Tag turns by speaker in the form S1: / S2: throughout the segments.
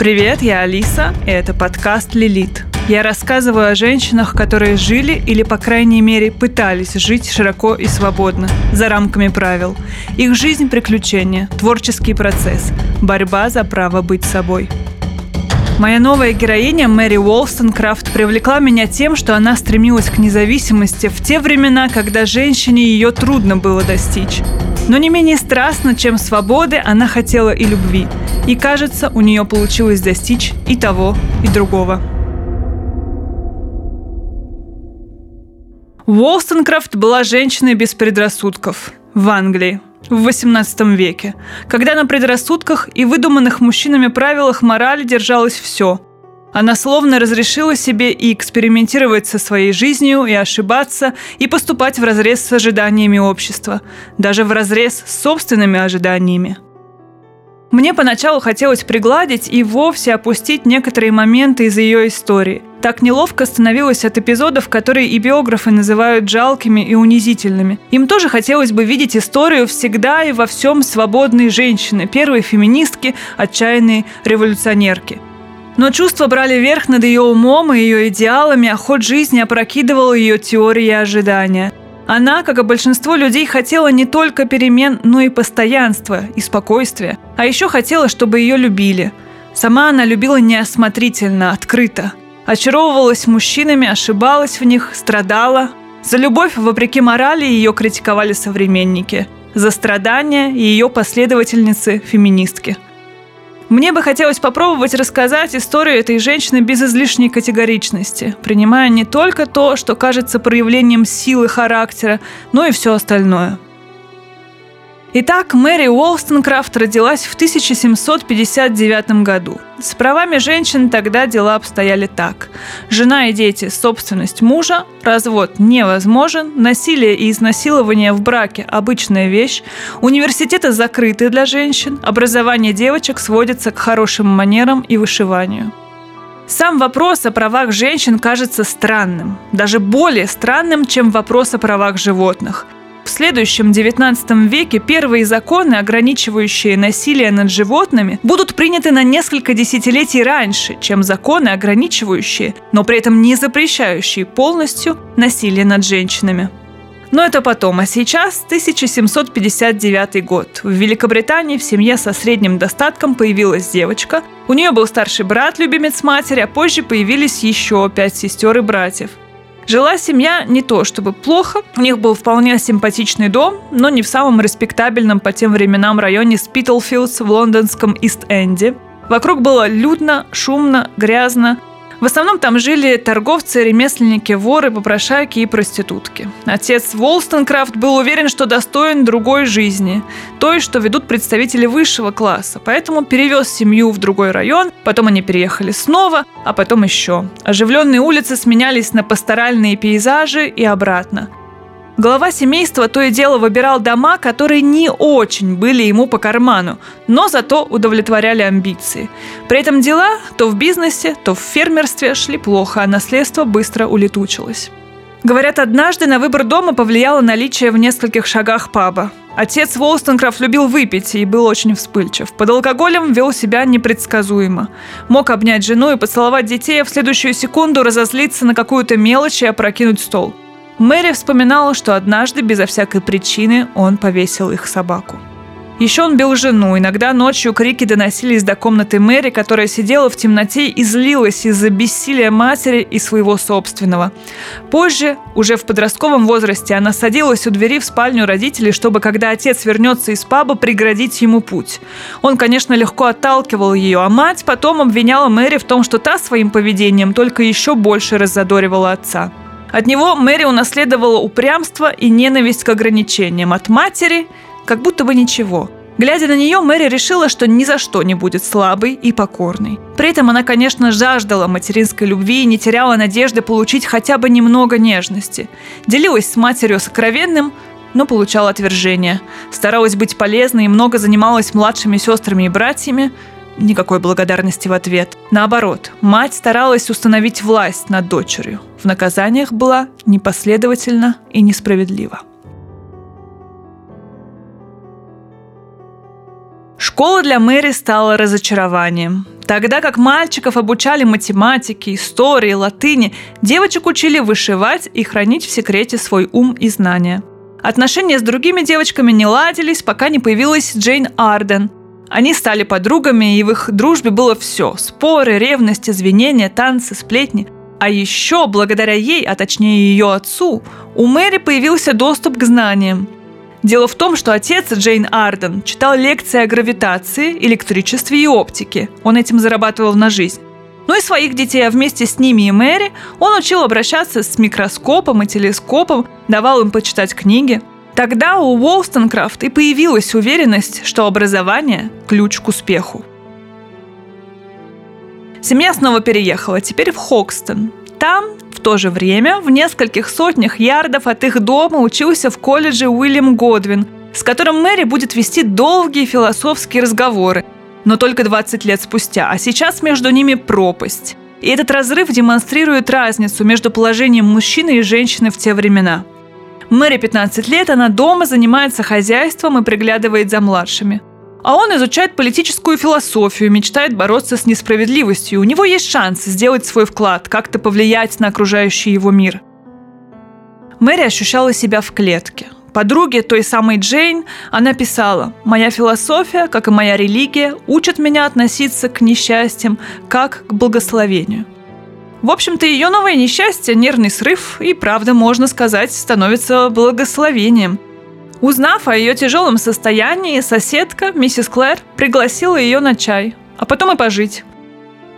S1: Привет, я Алиса, и это подкаст «Лилит». Я рассказываю о женщинах, которые жили или, по крайней мере, пытались жить широко и свободно, за рамками правил. Их жизнь – приключения, творческий процесс, борьба за право быть собой. Моя новая героиня Мэри Уолстонкрафт привлекла меня тем, что она стремилась к независимости в те времена, когда женщине ее трудно было достичь. Но не менее страстно, чем свободы, она хотела и любви. И кажется, у нее получилось достичь и того, и другого. Уолстонкрафт была женщиной без предрассудков в Англии в XVIII веке, когда на предрассудках и выдуманных мужчинами правилах морали держалось все. Она словно разрешила себе и экспериментировать со своей жизнью, и ошибаться, и поступать в разрез с ожиданиями общества, даже в разрез с собственными ожиданиями – мне поначалу хотелось пригладить и вовсе опустить некоторые моменты из ее истории. Так неловко становилось от эпизодов, которые и биографы называют жалкими и унизительными. Им тоже хотелось бы видеть историю всегда и во всем свободной женщины, первой феминистки, отчаянной революционерки. Но чувства брали верх над ее умом и ее идеалами, а ход жизни опрокидывал ее теории и ожидания – она, как и большинство людей, хотела не только перемен, но и постоянства и спокойствия. А еще хотела, чтобы ее любили. Сама она любила неосмотрительно, открыто. Очаровывалась мужчинами, ошибалась в них, страдала. За любовь, вопреки морали, ее критиковали современники. За страдания ее последовательницы – феминистки – мне бы хотелось попробовать рассказать историю этой женщины без излишней категоричности, принимая не только то, что кажется проявлением силы характера, но и все остальное – Итак, Мэри Уолстонкрафт родилась в 1759 году. С правами женщин тогда дела обстояли так. Жена и дети – собственность мужа, развод невозможен, насилие и изнасилование в браке – обычная вещь, университеты закрыты для женщин, образование девочек сводится к хорошим манерам и вышиванию. Сам вопрос о правах женщин кажется странным, даже более странным, чем вопрос о правах животных – в следующем XIX веке первые законы, ограничивающие насилие над животными, будут приняты на несколько десятилетий раньше, чем законы, ограничивающие, но при этом не запрещающие полностью насилие над женщинами. Но это потом, а сейчас 1759 год. В Великобритании в семье со средним достатком появилась девочка. У нее был старший брат, любимец матери, а позже появились еще пять сестер и братьев. Жила семья не то чтобы плохо, у них был вполне симпатичный дом, но не в самом респектабельном по тем временам районе Спитлфилдс в лондонском Ист-Энде. Вокруг было людно, шумно, грязно, в основном там жили торговцы, ремесленники, воры, попрошайки и проститутки. Отец Волстонкрафт был уверен, что достоин другой жизни, той, что ведут представители высшего класса, поэтому перевез семью в другой район, потом они переехали снова, а потом еще. Оживленные улицы сменялись на пасторальные пейзажи и обратно. Глава семейства то и дело выбирал дома, которые не очень были ему по карману, но зато удовлетворяли амбиции. При этом дела то в бизнесе, то в фермерстве шли плохо, а наследство быстро улетучилось. Говорят, однажды на выбор дома повлияло наличие в нескольких шагах паба. Отец Волстонкрафт любил выпить и был очень вспыльчив. Под алкоголем вел себя непредсказуемо. Мог обнять жену и поцеловать детей, а в следующую секунду разозлиться на какую-то мелочь и опрокинуть стол – Мэри вспоминала, что однажды безо всякой причины он повесил их собаку. Еще он бил жену. Иногда ночью крики доносились до комнаты Мэри, которая сидела в темноте и злилась из-за бессилия матери и своего собственного. Позже, уже в подростковом возрасте, она садилась у двери в спальню родителей, чтобы, когда отец вернется из паба, преградить ему путь. Он, конечно, легко отталкивал ее, а мать потом обвиняла Мэри в том, что та своим поведением только еще больше раззадоривала отца. От него Мэри унаследовала упрямство и ненависть к ограничениям. От матери как будто бы ничего. Глядя на нее, Мэри решила, что ни за что не будет слабой и покорной. При этом она, конечно, жаждала материнской любви и не теряла надежды получить хотя бы немного нежности. Делилась с матерью сокровенным, но получала отвержение. Старалась быть полезной и много занималась младшими сестрами и братьями, никакой благодарности в ответ. Наоборот, мать старалась установить власть над дочерью. В наказаниях была непоследовательна и несправедлива. Школа для Мэри стала разочарованием. Тогда как мальчиков обучали математике, истории, латыни, девочек учили вышивать и хранить в секрете свой ум и знания. Отношения с другими девочками не ладились, пока не появилась Джейн Арден. Они стали подругами, и в их дружбе было все – споры, ревность, извинения, танцы, сплетни. А еще, благодаря ей, а точнее ее отцу, у Мэри появился доступ к знаниям – Дело в том, что отец Джейн Арден читал лекции о гравитации, электричестве и оптике. Он этим зарабатывал на жизнь. Ну и своих детей, а вместе с ними и Мэри, он учил обращаться с микроскопом и телескопом, давал им почитать книги. Тогда у Уолстонкрафт и появилась уверенность, что образование – ключ к успеху. Семья снова переехала, теперь в Хокстон. Там в то же время, в нескольких сотнях ярдов от их дома учился в колледже Уильям Годвин, с которым Мэри будет вести долгие философские разговоры, но только 20 лет спустя, а сейчас между ними пропасть. И этот разрыв демонстрирует разницу между положением мужчины и женщины в те времена. Мэри 15 лет, она дома занимается хозяйством и приглядывает за младшими. А он изучает политическую философию, мечтает бороться с несправедливостью. У него есть шанс сделать свой вклад, как-то повлиять на окружающий его мир. Мэри ощущала себя в клетке. Подруге той самой Джейн она писала «Моя философия, как и моя религия, учат меня относиться к несчастьям как к благословению». В общем-то, ее новое несчастье, нервный срыв и, правда, можно сказать, становится благословением – Узнав о ее тяжелом состоянии, соседка, миссис Клэр, пригласила ее на чай, а потом и пожить.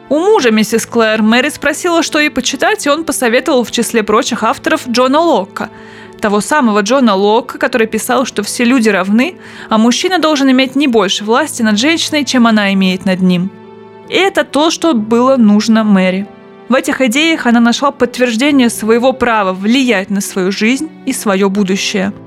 S1: У мужа миссис Клэр Мэри спросила, что ей почитать, и он посоветовал в числе прочих авторов Джона Локка, того самого Джона Локка, который писал, что все люди равны, а мужчина должен иметь не больше власти над женщиной, чем она имеет над ним. И это то, что было нужно Мэри. В этих идеях она нашла подтверждение своего права влиять на свою жизнь и свое будущее –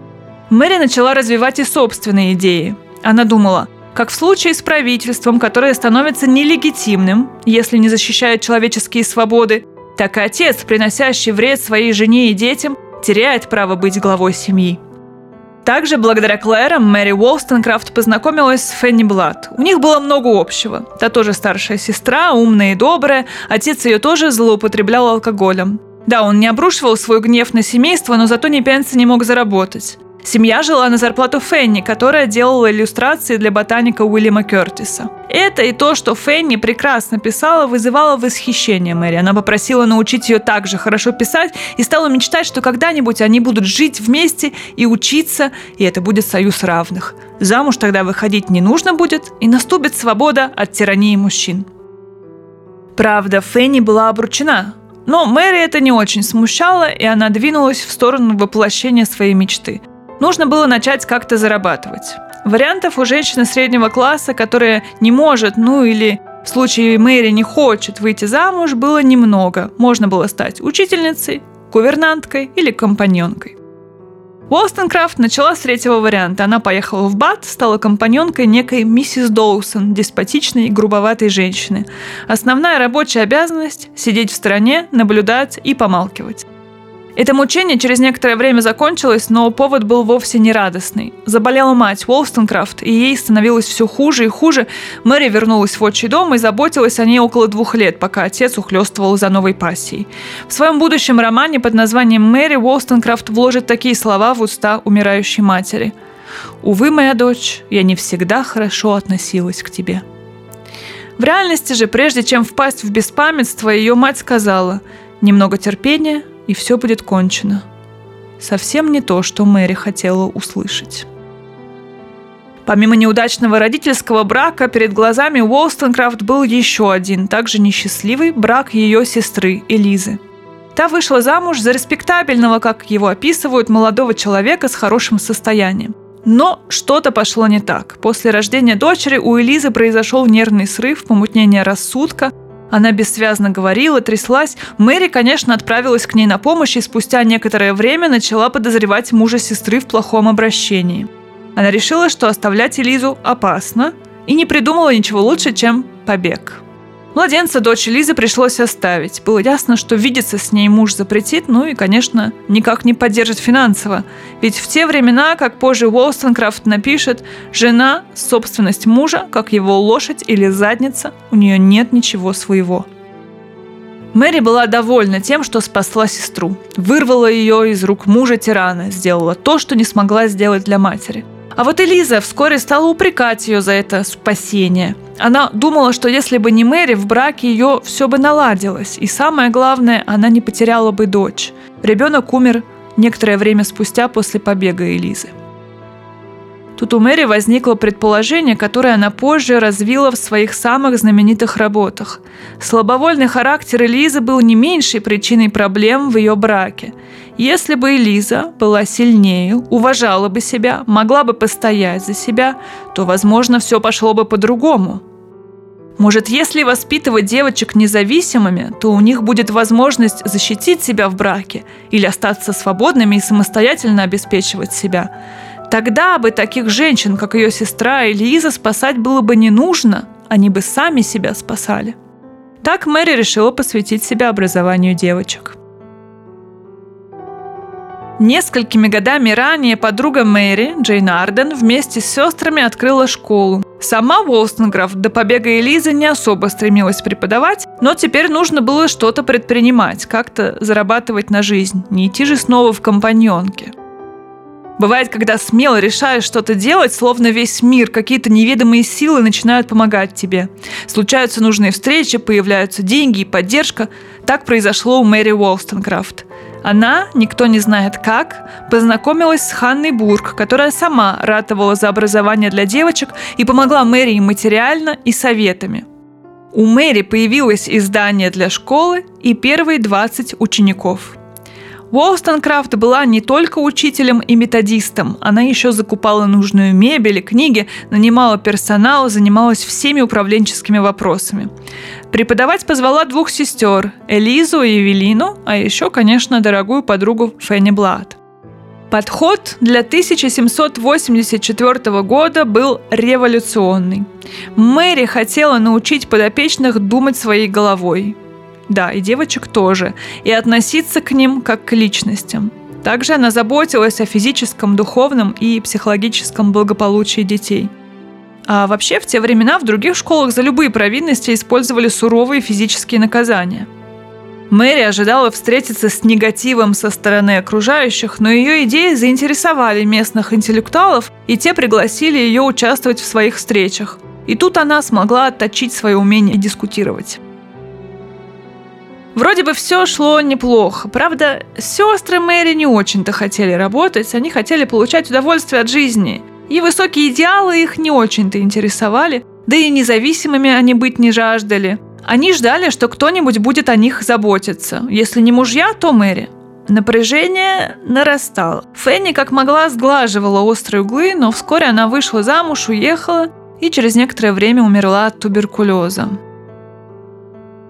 S1: Мэри начала развивать и собственные идеи. Она думала, как в случае с правительством, которое становится нелегитимным, если не защищает человеческие свободы, так и отец, приносящий вред своей жене и детям, теряет право быть главой семьи. Также благодаря Клэрам Мэри Уолстонкрафт познакомилась с Фенни Блад. У них было много общего. Та тоже старшая сестра, умная и добрая. Отец ее тоже злоупотреблял алкоголем. Да, он не обрушивал свой гнев на семейство, но зато ни пенса не мог заработать. Семья жила на зарплату Фенни, которая делала иллюстрации для ботаника Уильяма Кертиса. Это и то, что Фенни прекрасно писала, вызывало восхищение Мэри. Она попросила научить ее так же хорошо писать и стала мечтать, что когда-нибудь они будут жить вместе и учиться, и это будет союз равных. Замуж тогда выходить не нужно будет, и наступит свобода от тирании мужчин. Правда, Фенни была обручена, но Мэри это не очень смущало, и она двинулась в сторону воплощения своей мечты – Нужно было начать как-то зарабатывать. Вариантов у женщины среднего класса, которая не может, ну или в случае Мэри не хочет выйти замуж, было немного. Можно было стать учительницей, гувернанткой или компаньонкой. Уолстонкрафт начала с третьего варианта. Она поехала в Бат, стала компаньонкой некой миссис Доусон, деспотичной и грубоватой женщины. Основная рабочая обязанность – сидеть в стороне, наблюдать и помалкивать. Это мучение через некоторое время закончилось, но повод был вовсе не радостный. Заболела мать Уолстонкрафт, и ей становилось все хуже и хуже. Мэри вернулась в отчий дом и заботилась о ней около двух лет, пока отец ухлестывал за новой пассией. В своем будущем романе под названием «Мэри» Уолстонкрафт вложит такие слова в уста умирающей матери. «Увы, моя дочь, я не всегда хорошо относилась к тебе». В реальности же, прежде чем впасть в беспамятство, ее мать сказала «Немного терпения, и все будет кончено. Совсем не то, что Мэри хотела услышать. Помимо неудачного родительского брака, перед глазами Уолстонкрафт был еще один, также несчастливый брак ее сестры Элизы. Та вышла замуж за респектабельного, как его описывают, молодого человека с хорошим состоянием. Но что-то пошло не так. После рождения дочери у Элизы произошел нервный срыв, помутнение рассудка – она бессвязно говорила, тряслась. Мэри, конечно, отправилась к ней на помощь и спустя некоторое время начала подозревать мужа сестры в плохом обращении. Она решила, что оставлять Элизу опасно и не придумала ничего лучше, чем побег. Младенца дочь Лизы пришлось оставить. Было ясно, что видеться с ней муж запретит, ну и, конечно, никак не поддержит финансово. Ведь в те времена, как позже Уолстонкрафт напишет, жена – собственность мужа, как его лошадь или задница, у нее нет ничего своего. Мэри была довольна тем, что спасла сестру. Вырвала ее из рук мужа тирана, сделала то, что не смогла сделать для матери – а вот Элиза вскоре стала упрекать ее за это спасение. Она думала, что если бы не Мэри, в браке ее все бы наладилось. И самое главное, она не потеряла бы дочь. Ребенок умер некоторое время спустя после побега Элизы. Тут у Мэри возникло предположение, которое она позже развила в своих самых знаменитых работах. Слабовольный характер Элизы был не меньшей причиной проблем в ее браке. Если бы Элиза была сильнее, уважала бы себя, могла бы постоять за себя, то, возможно, все пошло бы по-другому. Может, если воспитывать девочек независимыми, то у них будет возможность защитить себя в браке или остаться свободными и самостоятельно обеспечивать себя – Тогда бы таких женщин, как ее сестра Элиза, спасать было бы не нужно, они бы сами себя спасали. Так Мэри решила посвятить себя образованию девочек. Несколькими годами ранее подруга Мэри, Джейн Арден, вместе с сестрами открыла школу. Сама Волстенграф до побега Элизы не особо стремилась преподавать, но теперь нужно было что-то предпринимать, как-то зарабатывать на жизнь, не идти же снова в компаньонке – Бывает, когда смело решаешь что-то делать, словно весь мир, какие-то неведомые силы начинают помогать тебе. Случаются нужные встречи, появляются деньги и поддержка. Так произошло у Мэри Уолстонкрафт. Она, никто не знает как, познакомилась с Ханной Бург, которая сама ратовала за образование для девочек и помогла Мэри и материально, и советами. У Мэри появилось издание для школы и первые 20 учеников – Уолстонкрафт была не только учителем и методистом, она еще закупала нужную мебель и книги, нанимала персонал, занималась всеми управленческими вопросами. Преподавать позвала двух сестер – Элизу и Эвелину, а еще, конечно, дорогую подругу Фенни Блад. Подход для 1784 года был революционный. Мэри хотела научить подопечных думать своей головой, да, и девочек тоже. И относиться к ним как к личностям. Также она заботилась о физическом, духовном и психологическом благополучии детей. А вообще в те времена в других школах за любые провинности использовали суровые физические наказания. Мэри ожидала встретиться с негативом со стороны окружающих, но ее идеи заинтересовали местных интеллектуалов, и те пригласили ее участвовать в своих встречах. И тут она смогла отточить свое умение дискутировать. Вроде бы все шло неплохо. Правда, сестры Мэри не очень-то хотели работать, они хотели получать удовольствие от жизни. И высокие идеалы их не очень-то интересовали, да и независимыми они быть не жаждали. Они ждали, что кто-нибудь будет о них заботиться. Если не мужья, то Мэри. Напряжение нарастало. Фенни как могла сглаживала острые углы, но вскоре она вышла замуж, уехала и через некоторое время умерла от туберкулеза.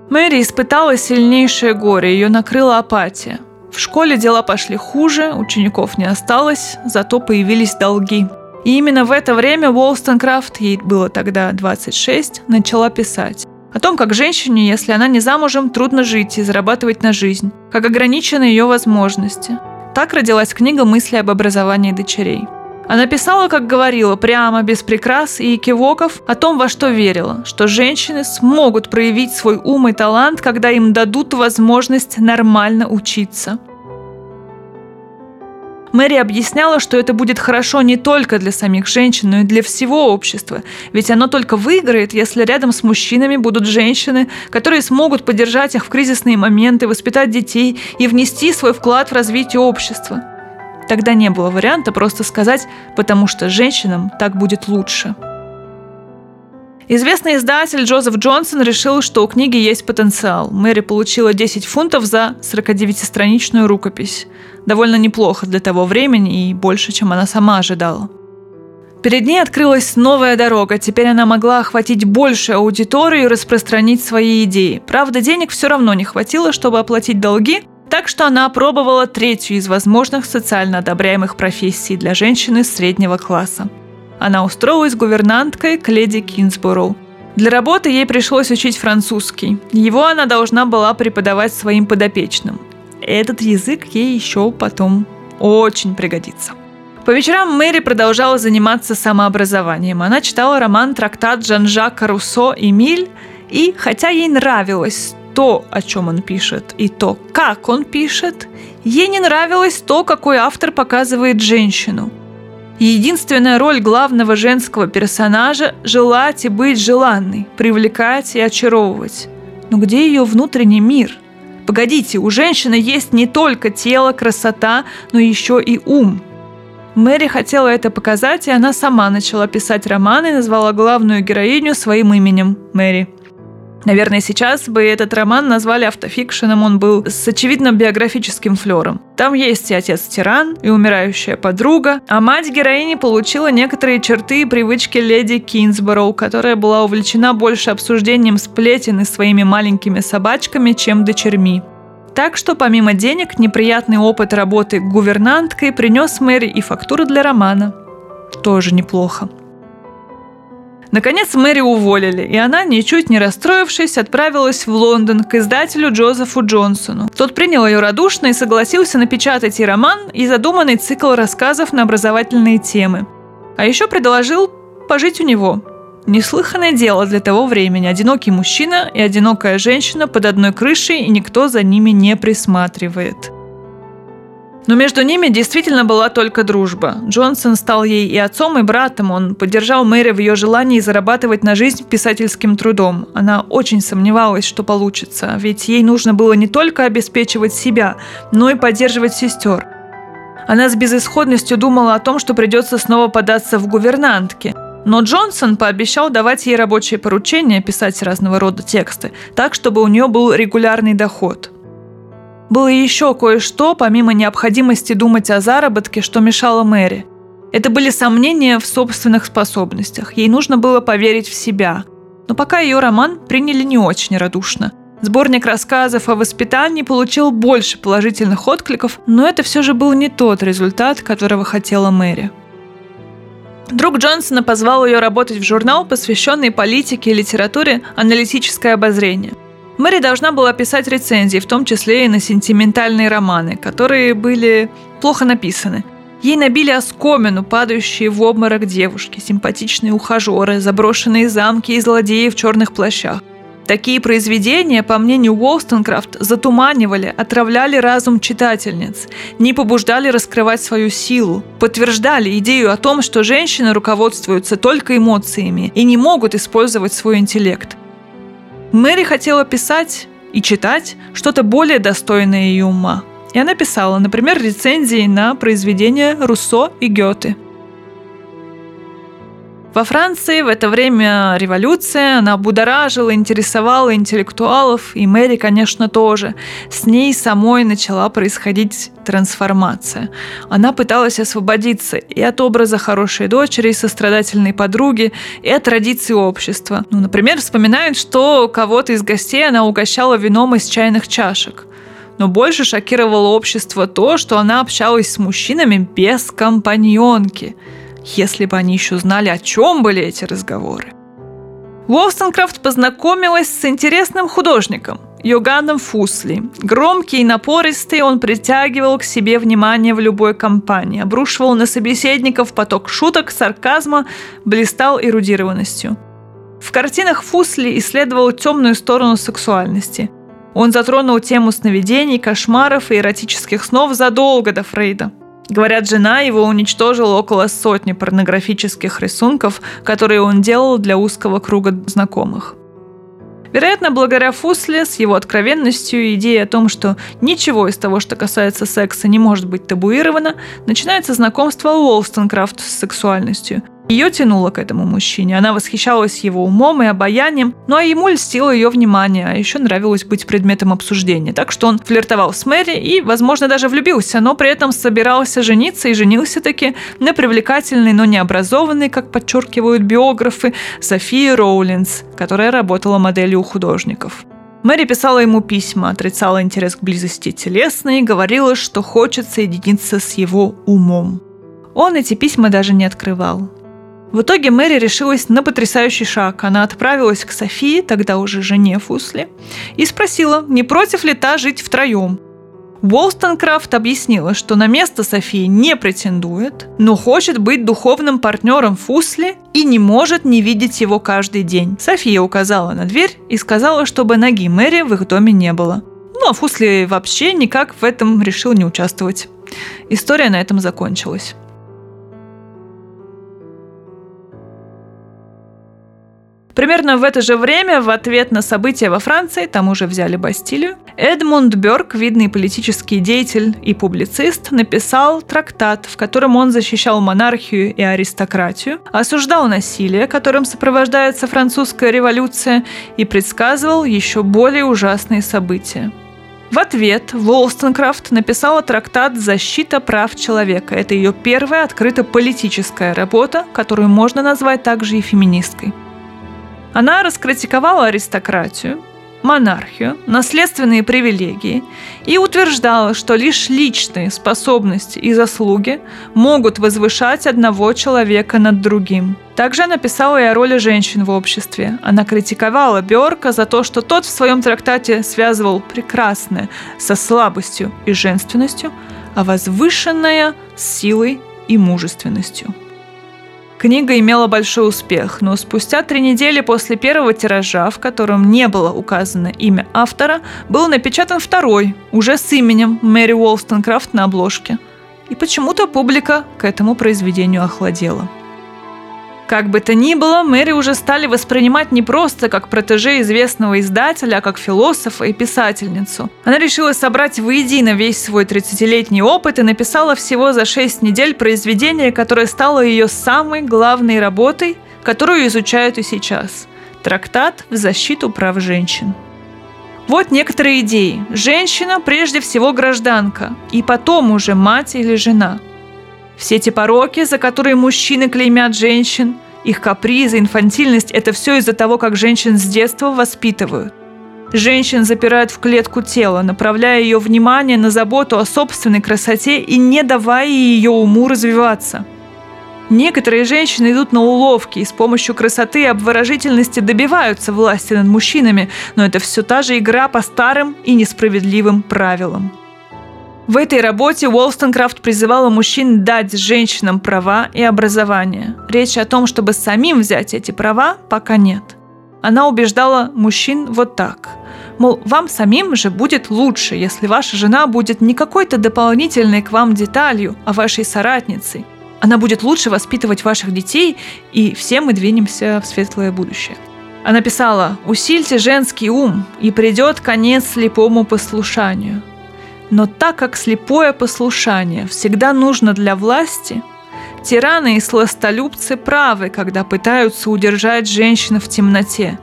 S1: Мэри испытала сильнейшее горе, ее накрыла апатия. В школе дела пошли хуже, учеников не осталось, зато появились долги. И именно в это время Уолстонкрафт, ей было тогда 26, начала писать. О том, как женщине, если она не замужем, трудно жить и зарабатывать на жизнь, как ограничены ее возможности. Так родилась книга «Мысли об образовании дочерей». Она писала, как говорила, прямо, без прикрас и кивоков, о том, во что верила, что женщины смогут проявить свой ум и талант, когда им дадут возможность нормально учиться. Мэри объясняла, что это будет хорошо не только для самих женщин, но и для всего общества. Ведь оно только выиграет, если рядом с мужчинами будут женщины, которые смогут поддержать их в кризисные моменты, воспитать детей и внести свой вклад в развитие общества. Тогда не было варианта просто сказать «потому что женщинам так будет лучше». Известный издатель Джозеф Джонсон решил, что у книги есть потенциал. Мэри получила 10 фунтов за 49-страничную рукопись. Довольно неплохо для того времени и больше, чем она сама ожидала. Перед ней открылась новая дорога. Теперь она могла охватить большую аудиторию и распространить свои идеи. Правда, денег все равно не хватило, чтобы оплатить долги, так что она опробовала третью из возможных социально одобряемых профессий для женщины среднего класса. Она устроилась гувернанткой к леди Кинсборо. Для работы ей пришлось учить французский. Его она должна была преподавать своим подопечным. Этот язык ей еще потом очень пригодится. По вечерам Мэри продолжала заниматься самообразованием. Она читала роман «Трактат Жан-Жака Руссо «Эмиль», и хотя ей нравилось то, о чем он пишет, и то, как он пишет, ей не нравилось то, какой автор показывает женщину. Единственная роль главного женского персонажа – желать и быть желанной, привлекать и очаровывать. Но где ее внутренний мир? Погодите, у женщины есть не только тело, красота, но еще и ум – Мэри хотела это показать, и она сама начала писать романы и назвала главную героиню своим именем – Мэри. Наверное, сейчас бы этот роман назвали автофикшеном, он был с очевидно биографическим флером. Там есть и отец-тиран, и умирающая подруга, а мать героини получила некоторые черты и привычки леди Кинсбороу, которая была увлечена больше обсуждением сплетен и своими маленькими собачками, чем дочерьми. Так что помимо денег, неприятный опыт работы гувернанткой принес Мэри и фактуру для романа. Тоже неплохо. Наконец Мэри уволили, и она, ничуть не расстроившись, отправилась в Лондон к издателю Джозефу Джонсону. Тот принял ее радушно и согласился напечатать и роман, и задуманный цикл рассказов на образовательные темы. А еще предложил пожить у него – Неслыханное дело для того времени. Одинокий мужчина и одинокая женщина под одной крышей, и никто за ними не присматривает. Но между ними действительно была только дружба. Джонсон стал ей и отцом, и братом. Он поддержал Мэри в ее желании зарабатывать на жизнь писательским трудом. Она очень сомневалась, что получится, ведь ей нужно было не только обеспечивать себя, но и поддерживать сестер. Она с безысходностью думала о том, что придется снова податься в гувернантки – но Джонсон пообещал давать ей рабочие поручения, писать разного рода тексты, так, чтобы у нее был регулярный доход. Было еще кое-что, помимо необходимости думать о заработке, что мешало Мэри. Это были сомнения в собственных способностях. Ей нужно было поверить в себя. Но пока ее роман приняли не очень радушно. Сборник рассказов о воспитании получил больше положительных откликов, но это все же был не тот результат, которого хотела Мэри. Друг Джонсона позвал ее работать в журнал, посвященный политике и литературе «Аналитическое обозрение». Мэри должна была писать рецензии, в том числе и на сентиментальные романы, которые были плохо написаны. Ей набили оскомину падающие в обморок девушки, симпатичные ухажеры, заброшенные замки и злодеи в черных плащах. Такие произведения, по мнению Уолстонкрафт, затуманивали, отравляли разум читательниц, не побуждали раскрывать свою силу, подтверждали идею о том, что женщины руководствуются только эмоциями и не могут использовать свой интеллект. Мэри хотела писать и читать что-то более достойное ее ума. И она писала, например, рецензии на произведения Руссо и Гёте – во Франции в это время революция, она будоражила, интересовала интеллектуалов, и Мэри, конечно, тоже. С ней самой начала происходить трансформация. Она пыталась освободиться и от образа хорошей дочери, и сострадательной подруги, и от традиций общества. Ну, например, вспоминают, что кого-то из гостей она угощала вином из чайных чашек. Но больше шокировало общество то, что она общалась с мужчинами без компаньонки – если бы они еще знали, о чем были эти разговоры. Уолстонкрафт познакомилась с интересным художником – Йоганом Фусли. Громкий и напористый, он притягивал к себе внимание в любой компании, обрушивал на собеседников поток шуток, сарказма, блистал эрудированностью. В картинах Фусли исследовал темную сторону сексуальности. Он затронул тему сновидений, кошмаров и эротических снов задолго до Фрейда – Говорят, жена его уничтожила около сотни порнографических рисунков, которые он делал для узкого круга знакомых. Вероятно, благодаря Фусле с его откровенностью и идеей о том, что ничего из того, что касается секса, не может быть табуировано, начинается знакомство Уолстонкрафт с сексуальностью – ее тянуло к этому мужчине, она восхищалась его умом и обаянием, ну а ему льстило ее внимание, а еще нравилось быть предметом обсуждения. Так что он флиртовал с Мэри и, возможно, даже влюбился, но при этом собирался жениться и женился таки на привлекательной, но не образованной, как подчеркивают биографы, Софии Роулинс, которая работала моделью у художников. Мэри писала ему письма, отрицала интерес к близости телесной и говорила, что хочет соединиться с его умом. Он эти письма даже не открывал. В итоге Мэри решилась на потрясающий шаг. Она отправилась к Софии, тогда уже жене Фусли, и спросила, не против ли та жить втроем. Уолстонкрафт объяснила, что на место Софии не претендует, но хочет быть духовным партнером Фусли и не может не видеть его каждый день. София указала на дверь и сказала, чтобы ноги Мэри в их доме не было. Ну а Фусли вообще никак в этом решил не участвовать. История на этом закончилась. Примерно в это же время, в ответ на события во Франции, там уже взяли Бастилию, Эдмунд Бёрк, видный политический деятель и публицист, написал трактат, в котором он защищал монархию и аристократию, осуждал насилие, которым сопровождается французская революция, и предсказывал еще более ужасные события. В ответ Волстенкрафт написала трактат «Защита прав человека». Это ее первая открыто политическая работа, которую можно назвать также и феминисткой. Она раскритиковала аристократию, монархию, наследственные привилегии и утверждала, что лишь личные способности и заслуги могут возвышать одного человека над другим. Также она писала и о роли женщин в обществе. Она критиковала Бёрка за то, что тот в своем трактате связывал прекрасное со слабостью и женственностью, а возвышенное с силой и мужественностью. Книга имела большой успех, но спустя три недели после первого тиража, в котором не было указано имя автора, был напечатан второй, уже с именем Мэри Уолстонкрафт на обложке. И почему-то публика к этому произведению охладела. Как бы то ни было, Мэри уже стали воспринимать не просто как протеже известного издателя, а как философа и писательницу. Она решила собрать воедино весь свой 30-летний опыт и написала всего за 6 недель произведение, которое стало ее самой главной работой, которую изучают и сейчас. Трактат в защиту прав женщин. Вот некоторые идеи. Женщина прежде всего гражданка, и потом уже мать или жена – все эти пороки, за которые мужчины клеймят женщин, их капризы, инфантильность – это все из-за того, как женщин с детства воспитывают. Женщин запирают в клетку тела, направляя ее внимание на заботу о собственной красоте и не давая ее уму развиваться. Некоторые женщины идут на уловки и с помощью красоты и обворожительности добиваются власти над мужчинами, но это все та же игра по старым и несправедливым правилам. В этой работе Уолстонкрафт призывала мужчин дать женщинам права и образование. Речь о том, чтобы самим взять эти права, пока нет. Она убеждала мужчин вот так. Мол, вам самим же будет лучше, если ваша жена будет не какой-то дополнительной к вам деталью, а вашей соратницей. Она будет лучше воспитывать ваших детей, и все мы двинемся в светлое будущее. Она писала «Усильте женский ум, и придет конец слепому послушанию». Но так как слепое послушание всегда нужно для власти, тираны и сластолюбцы правы, когда пытаются удержать женщин в темноте,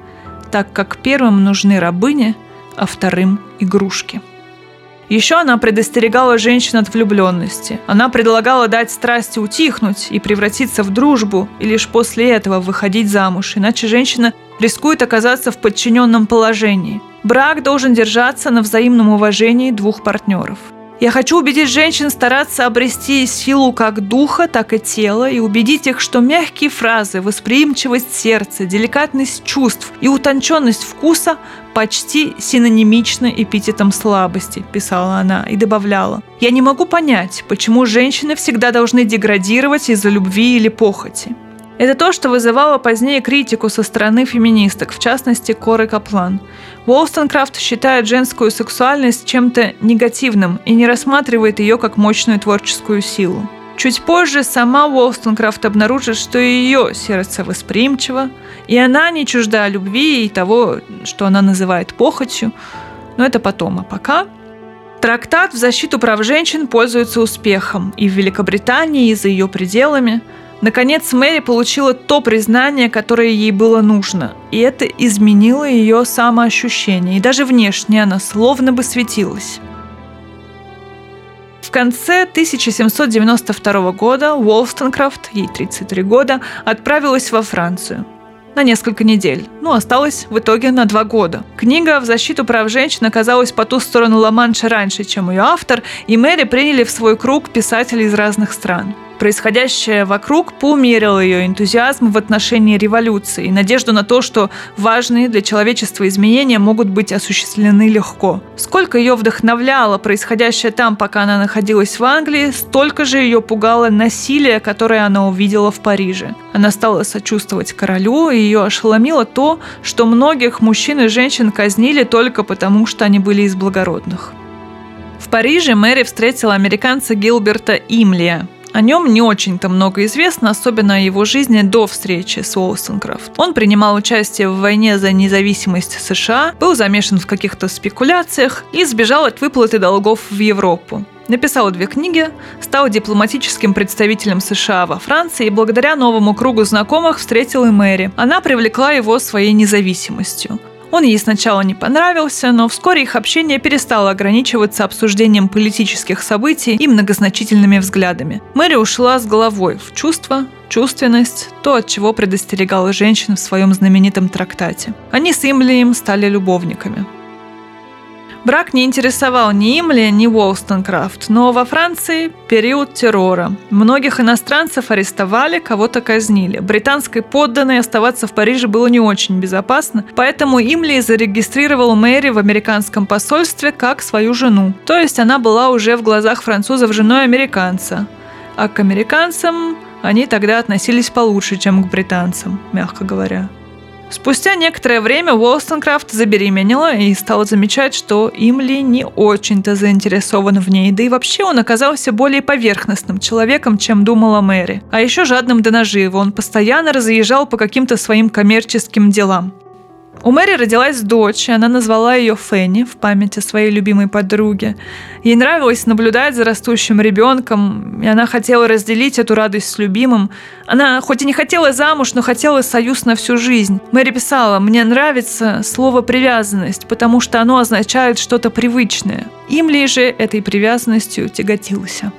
S1: так как первым нужны рабыни, а вторым – игрушки. Еще она предостерегала женщин от влюбленности. Она предлагала дать страсти утихнуть и превратиться в дружбу, и лишь после этого выходить замуж, иначе женщина рискует оказаться в подчиненном положении – Брак должен держаться на взаимном уважении двух партнеров. Я хочу убедить женщин стараться обрести силу как духа, так и тела, и убедить их, что мягкие фразы, восприимчивость сердца, деликатность чувств и утонченность вкуса почти синонимичны эпитетом слабости, писала она и добавляла. Я не могу понять, почему женщины всегда должны деградировать из-за любви или похоти. Это то, что вызывало позднее критику со стороны феминисток, в частности Коры Каплан. Уолстонкрафт считает женскую сексуальность чем-то негативным и не рассматривает ее как мощную творческую силу. Чуть позже сама Уолстонкрафт обнаружит, что ее сердце восприимчиво, и она не чужда любви и того, что она называет похотью, но это потом, а пока Трактат в защиту прав женщин пользуется успехом и в Великобритании, и за ее пределами – Наконец, Мэри получила то признание, которое ей было нужно, и это изменило ее самоощущение, и даже внешне она словно бы светилась. В конце 1792 года Уолстонкрафт, ей 33 года, отправилась во Францию на несколько недель. Ну, осталось в итоге на два года. Книга в защиту прав женщин оказалась по ту сторону Ла-Манша раньше, чем ее автор, и Мэри приняли в свой круг писателей из разных стран – Происходящее вокруг поумерило ее энтузиазм в отношении революции и надежду на то, что важные для человечества изменения могут быть осуществлены легко. Сколько ее вдохновляло происходящее там, пока она находилась в Англии, столько же ее пугало насилие, которое она увидела в Париже. Она стала сочувствовать королю, и ее ошеломило то, что многих мужчин и женщин казнили только потому, что они были из благородных. В Париже Мэри встретила американца Гилберта Имлия, о нем не очень-то много известно, особенно о его жизни до встречи с Уолстенкрафт. Он принимал участие в войне за независимость США, был замешан в каких-то спекуляциях и сбежал от выплаты долгов в Европу. Написал две книги, стал дипломатическим представителем США во Франции и благодаря новому кругу знакомых встретил и Мэри. Она привлекла его своей независимостью. Он ей сначала не понравился, но вскоре их общение перестало ограничиваться обсуждением политических событий и многозначительными взглядами. Мэри ушла с головой в чувство, чувственность, то, от чего предостерегала женщин в своем знаменитом трактате. Они с Имлием стали любовниками. Брак не интересовал ни Имли, ни Уолстонкрафт, но во Франции период террора. Многих иностранцев арестовали, кого-то казнили. Британской подданной оставаться в Париже было не очень безопасно, поэтому Имли зарегистрировал Мэри в американском посольстве как свою жену. То есть она была уже в глазах французов женой американца. А к американцам они тогда относились получше, чем к британцам, мягко говоря. Спустя некоторое время Уолстонкрафт забеременела и стала замечать, что Имли не очень-то заинтересован в ней, да и вообще он оказался более поверхностным человеком, чем думала Мэри. А еще жадным до наживы, он постоянно разъезжал по каким-то своим коммерческим делам. У Мэри родилась дочь, и она назвала ее Фенни в память о своей любимой подруге. Ей нравилось наблюдать за растущим ребенком, и она хотела разделить эту радость с любимым. Она хоть и не хотела замуж, но хотела союз на всю жизнь. Мэри писала, «Мне нравится слово «привязанность», потому что оно означает что-то привычное». Им ли же этой привязанностью тяготился.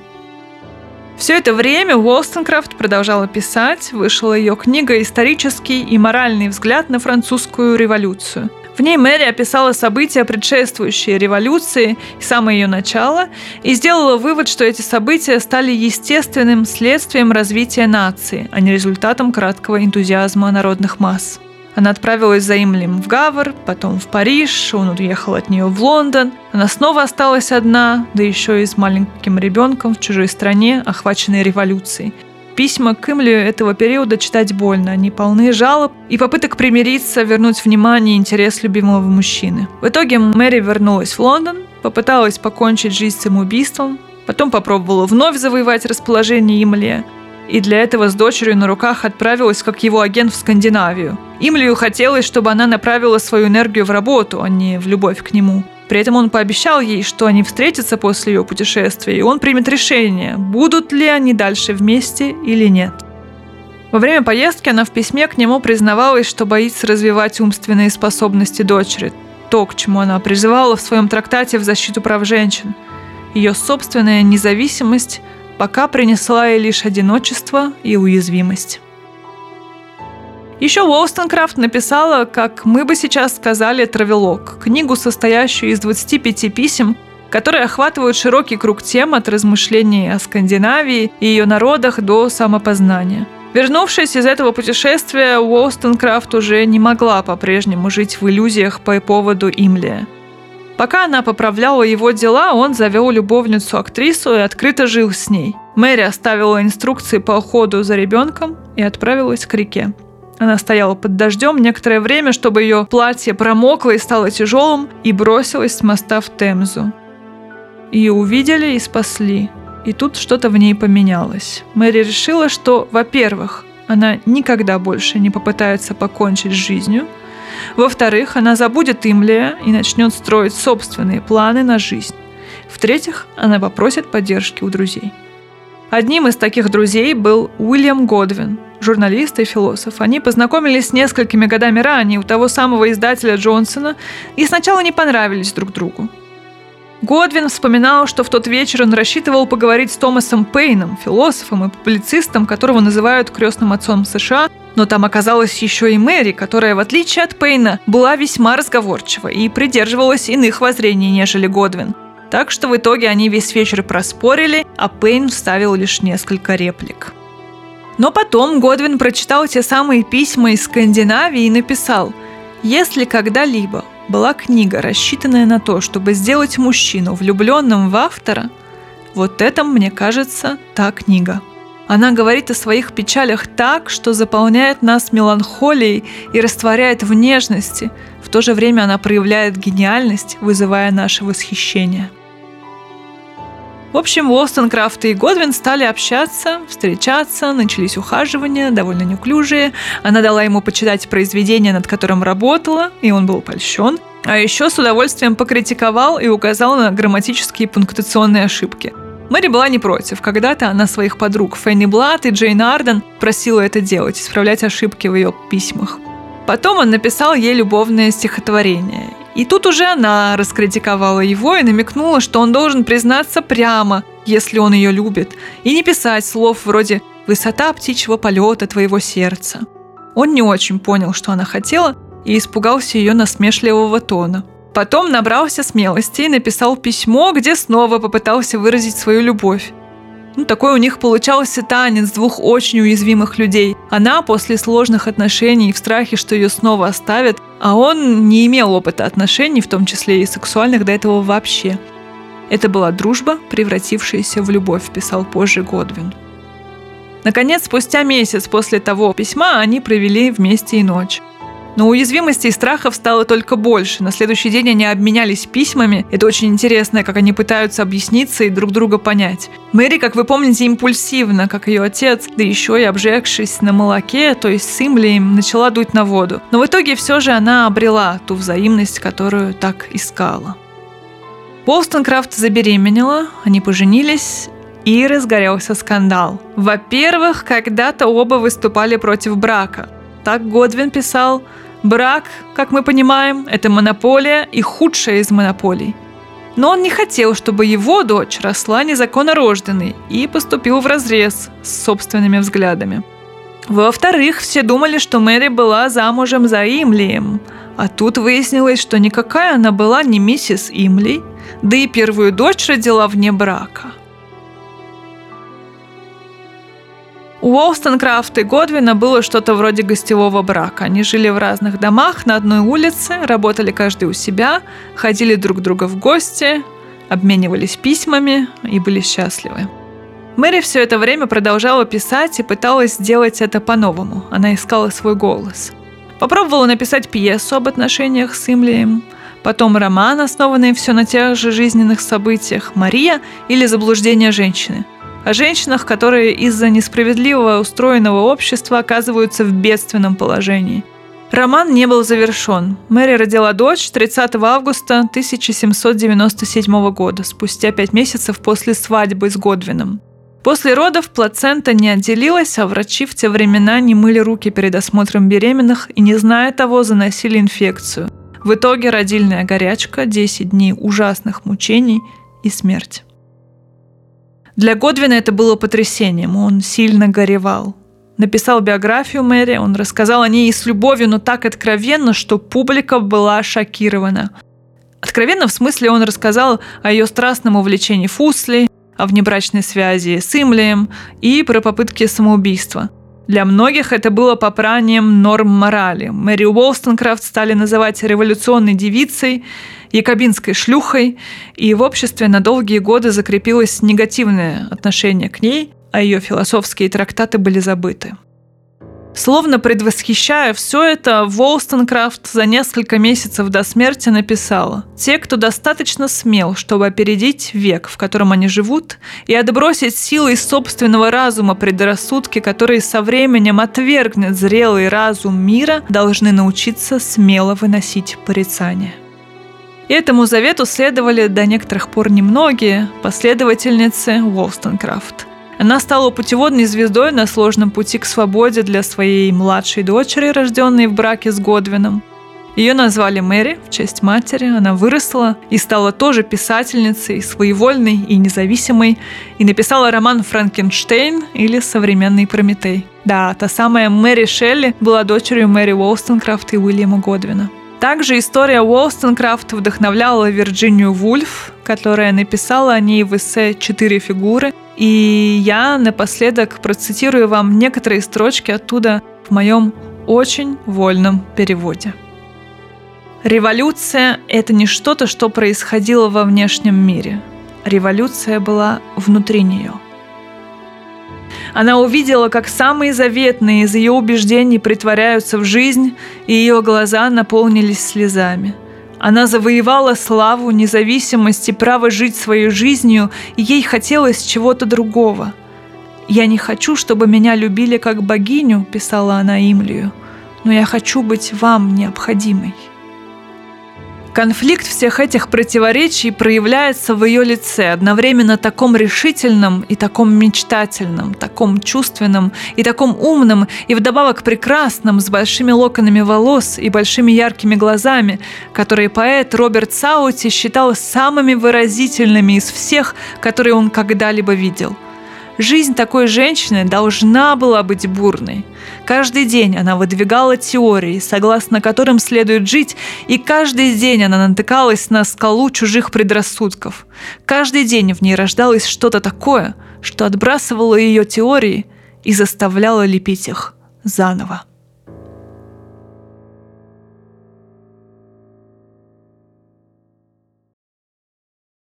S1: Все это время Уолстенкрафт продолжала писать, вышла ее книга «Исторический и моральный взгляд на французскую революцию». В ней Мэри описала события, предшествующие революции и самое ее начало, и сделала вывод, что эти события стали естественным следствием развития нации, а не результатом краткого энтузиазма народных масс. Она отправилась за Имлем в Гавр, потом в Париж, он уехал от нее в Лондон. Она снова осталась одна, да еще и с маленьким ребенком в чужой стране, охваченной революцией. Письма к Имлю этого периода читать больно. Они полны жалоб и попыток примириться, вернуть внимание и интерес любимого мужчины. В итоге Мэри вернулась в Лондон, попыталась покончить жизнь самоубийством, потом попробовала вновь завоевать расположение Имлия, и для этого с дочерью на руках отправилась как его агент в Скандинавию. Имлию хотелось, чтобы она направила свою энергию в работу, а не в любовь к нему. При этом он пообещал ей, что они встретятся после ее путешествия, и он примет решение, будут ли они дальше вместе или нет. Во время поездки она в письме к нему признавалась, что боится развивать умственные способности дочери, то, к чему она призывала в своем трактате в защиту прав женщин. Ее собственная независимость пока принесла ей лишь одиночество и уязвимость. Еще Уолстонкрафт написала, как мы бы сейчас сказали, травелок, книгу, состоящую из 25 писем, которые охватывают широкий круг тем от размышлений о Скандинавии и ее народах до самопознания. Вернувшись из этого путешествия, Уолстонкрафт уже не могла по-прежнему жить в иллюзиях по поводу Имлия. Пока она поправляла его дела, он завел любовницу-актрису и открыто жил с ней. Мэри оставила инструкции по уходу за ребенком и отправилась к реке. Она стояла под дождем некоторое время, чтобы ее платье промокло и стало тяжелым, и бросилась с моста в Темзу. Ее увидели и спасли. И тут что-то в ней поменялось. Мэри решила, что, во-первых, она никогда больше не попытается покончить с жизнью – во-вторых, она забудет Имлия и начнет строить собственные планы на жизнь. В-третьих, она попросит поддержки у друзей. Одним из таких друзей был Уильям Годвин, журналист и философ. Они познакомились несколькими годами ранее у того самого издателя Джонсона и сначала не понравились друг другу. Годвин вспоминал, что в тот вечер он рассчитывал поговорить с Томасом Пейном, философом и публицистом, которого называют крестным отцом США, но там оказалась еще и Мэри, которая, в отличие от Пейна, была весьма разговорчива и придерживалась иных воззрений, нежели Годвин. Так что в итоге они весь вечер проспорили, а Пейн вставил лишь несколько реплик. Но потом Годвин прочитал те самые письма из Скандинавии и написал «Если когда-либо была книга, рассчитанная на то, чтобы сделать мужчину влюбленным в автора, вот это, мне кажется, та книга». Она говорит о своих печалях так, что заполняет нас меланхолией и растворяет в нежности. В то же время она проявляет гениальность, вызывая наше восхищение. В общем, Уолстонкрафт и Годвин стали общаться, встречаться, начались ухаживания, довольно неуклюжие. Она дала ему почитать произведение, над которым работала, и он был польщен. А еще с удовольствием покритиковал и указал на грамматические и пунктуационные ошибки. Мэри была не против. Когда-то она своих подруг Фенни Блат и Джейн Арден просила это делать, исправлять ошибки в ее письмах. Потом он написал ей любовное стихотворение. И тут уже она раскритиковала его и намекнула, что он должен признаться прямо, если он ее любит, и не писать слов вроде «высота птичьего полета твоего сердца». Он не очень понял, что она хотела, и испугался ее насмешливого тона. Потом набрался смелости и написал письмо, где снова попытался выразить свою любовь. Ну, такой у них получался танец двух очень уязвимых людей. Она после сложных отношений в страхе, что ее снова оставят, а он не имел опыта отношений, в том числе и сексуальных, до этого вообще. Это была дружба, превратившаяся в любовь, писал позже Годвин. Наконец, спустя месяц после того письма они провели вместе и ночь. Но уязвимости и страхов стало только больше. На следующий день они обменялись письмами. Это очень интересно, как они пытаются объясниться и друг друга понять. Мэри, как вы помните, импульсивно, как ее отец, да еще и обжегшись на молоке, то есть с имлием, начала дуть на воду. Но в итоге все же она обрела ту взаимность, которую так искала. Полстонкрафт забеременела, они поженились, и разгорелся скандал. Во-первых, когда-то оба выступали против брака. Так Годвин писал, Брак, как мы понимаем, это монополия и худшая из монополий. Но он не хотел, чтобы его дочь росла незаконно рожденной и поступил в разрез с собственными взглядами. Во-вторых, все думали, что Мэри была замужем за Имлием, а тут выяснилось, что никакая она была не миссис Имли, да и первую дочь родила вне брака – У Уолстонкрафта и Годвина было что-то вроде гостевого брака. Они жили в разных домах на одной улице, работали каждый у себя, ходили друг друга в гости, обменивались письмами и были счастливы. Мэри все это время продолжала писать и пыталась сделать это по-новому. Она искала свой голос. Попробовала написать пьесу об отношениях с Имлием, потом роман, основанный все на тех же жизненных событиях «Мария» или «Заблуждение женщины», о женщинах, которые из-за несправедливого устроенного общества оказываются в бедственном положении. Роман не был завершен. Мэри родила дочь 30 августа 1797 года, спустя пять месяцев после свадьбы с Годвином. После родов плацента не отделилась, а врачи в те времена не мыли руки перед осмотром беременных и, не зная того, заносили инфекцию. В итоге родильная горячка, 10 дней ужасных мучений и смерть. Для Годвина это было потрясением, он сильно горевал. Написал биографию Мэри, он рассказал о ней с любовью, но так откровенно, что публика была шокирована. Откровенно в смысле он рассказал о ее страстном увлечении Фусли, о внебрачной связи с Имлием и про попытки самоубийства. Для многих это было попранием норм морали. Мэри Уолстонкрафт стали называть революционной девицей, якобинской шлюхой, и в обществе на долгие годы закрепилось негативное отношение к ней, а ее философские трактаты были забыты. Словно предвосхищая все это, Волстонкрафт за несколько месяцев до смерти написала «Те, кто достаточно смел, чтобы опередить век, в котором они живут, и отбросить силой собственного разума предрассудки, которые со временем отвергнет зрелый разум мира, должны научиться смело выносить порицание». Этому завету следовали до некоторых пор немногие последовательницы Уолстонкрафт. Она стала путеводной звездой на сложном пути к свободе для своей младшей дочери, рожденной в браке с Годвином. Ее назвали Мэри в честь матери. Она выросла и стала тоже писательницей, своевольной и независимой, и написала роман «Франкенштейн» или «Современный Прометей». Да, та самая Мэри Шелли была дочерью Мэри Уолстонкрафт и Уильяма Годвина. Также история Уолстонкрафт вдохновляла Вирджинию Вульф, которая написала о ней в эссе «Четыре фигуры». И я напоследок процитирую вам некоторые строчки оттуда в моем очень вольном переводе. Революция – это не что-то, что происходило во внешнем мире. Революция была внутри нее. Она увидела, как самые заветные из ее убеждений притворяются в жизнь, и ее глаза наполнились слезами. Она завоевала славу, независимость и право жить своей жизнью, и ей хотелось чего-то другого. «Я не хочу, чтобы меня любили как богиню», – писала она Имлию, – «но я хочу быть вам необходимой». Конфликт всех этих противоречий проявляется в ее лице, одновременно таком решительном и таком мечтательном, таком чувственном и таком умном, и вдобавок прекрасном, с большими локонами волос и большими яркими глазами, которые поэт Роберт Саути считал самыми выразительными из всех, которые он когда-либо видел – Жизнь такой женщины должна была быть бурной. Каждый день она выдвигала теории, согласно которым следует жить, и каждый день она натыкалась на скалу чужих предрассудков. Каждый день в ней рождалось что-то такое, что отбрасывало ее теории и заставляло лепить их заново.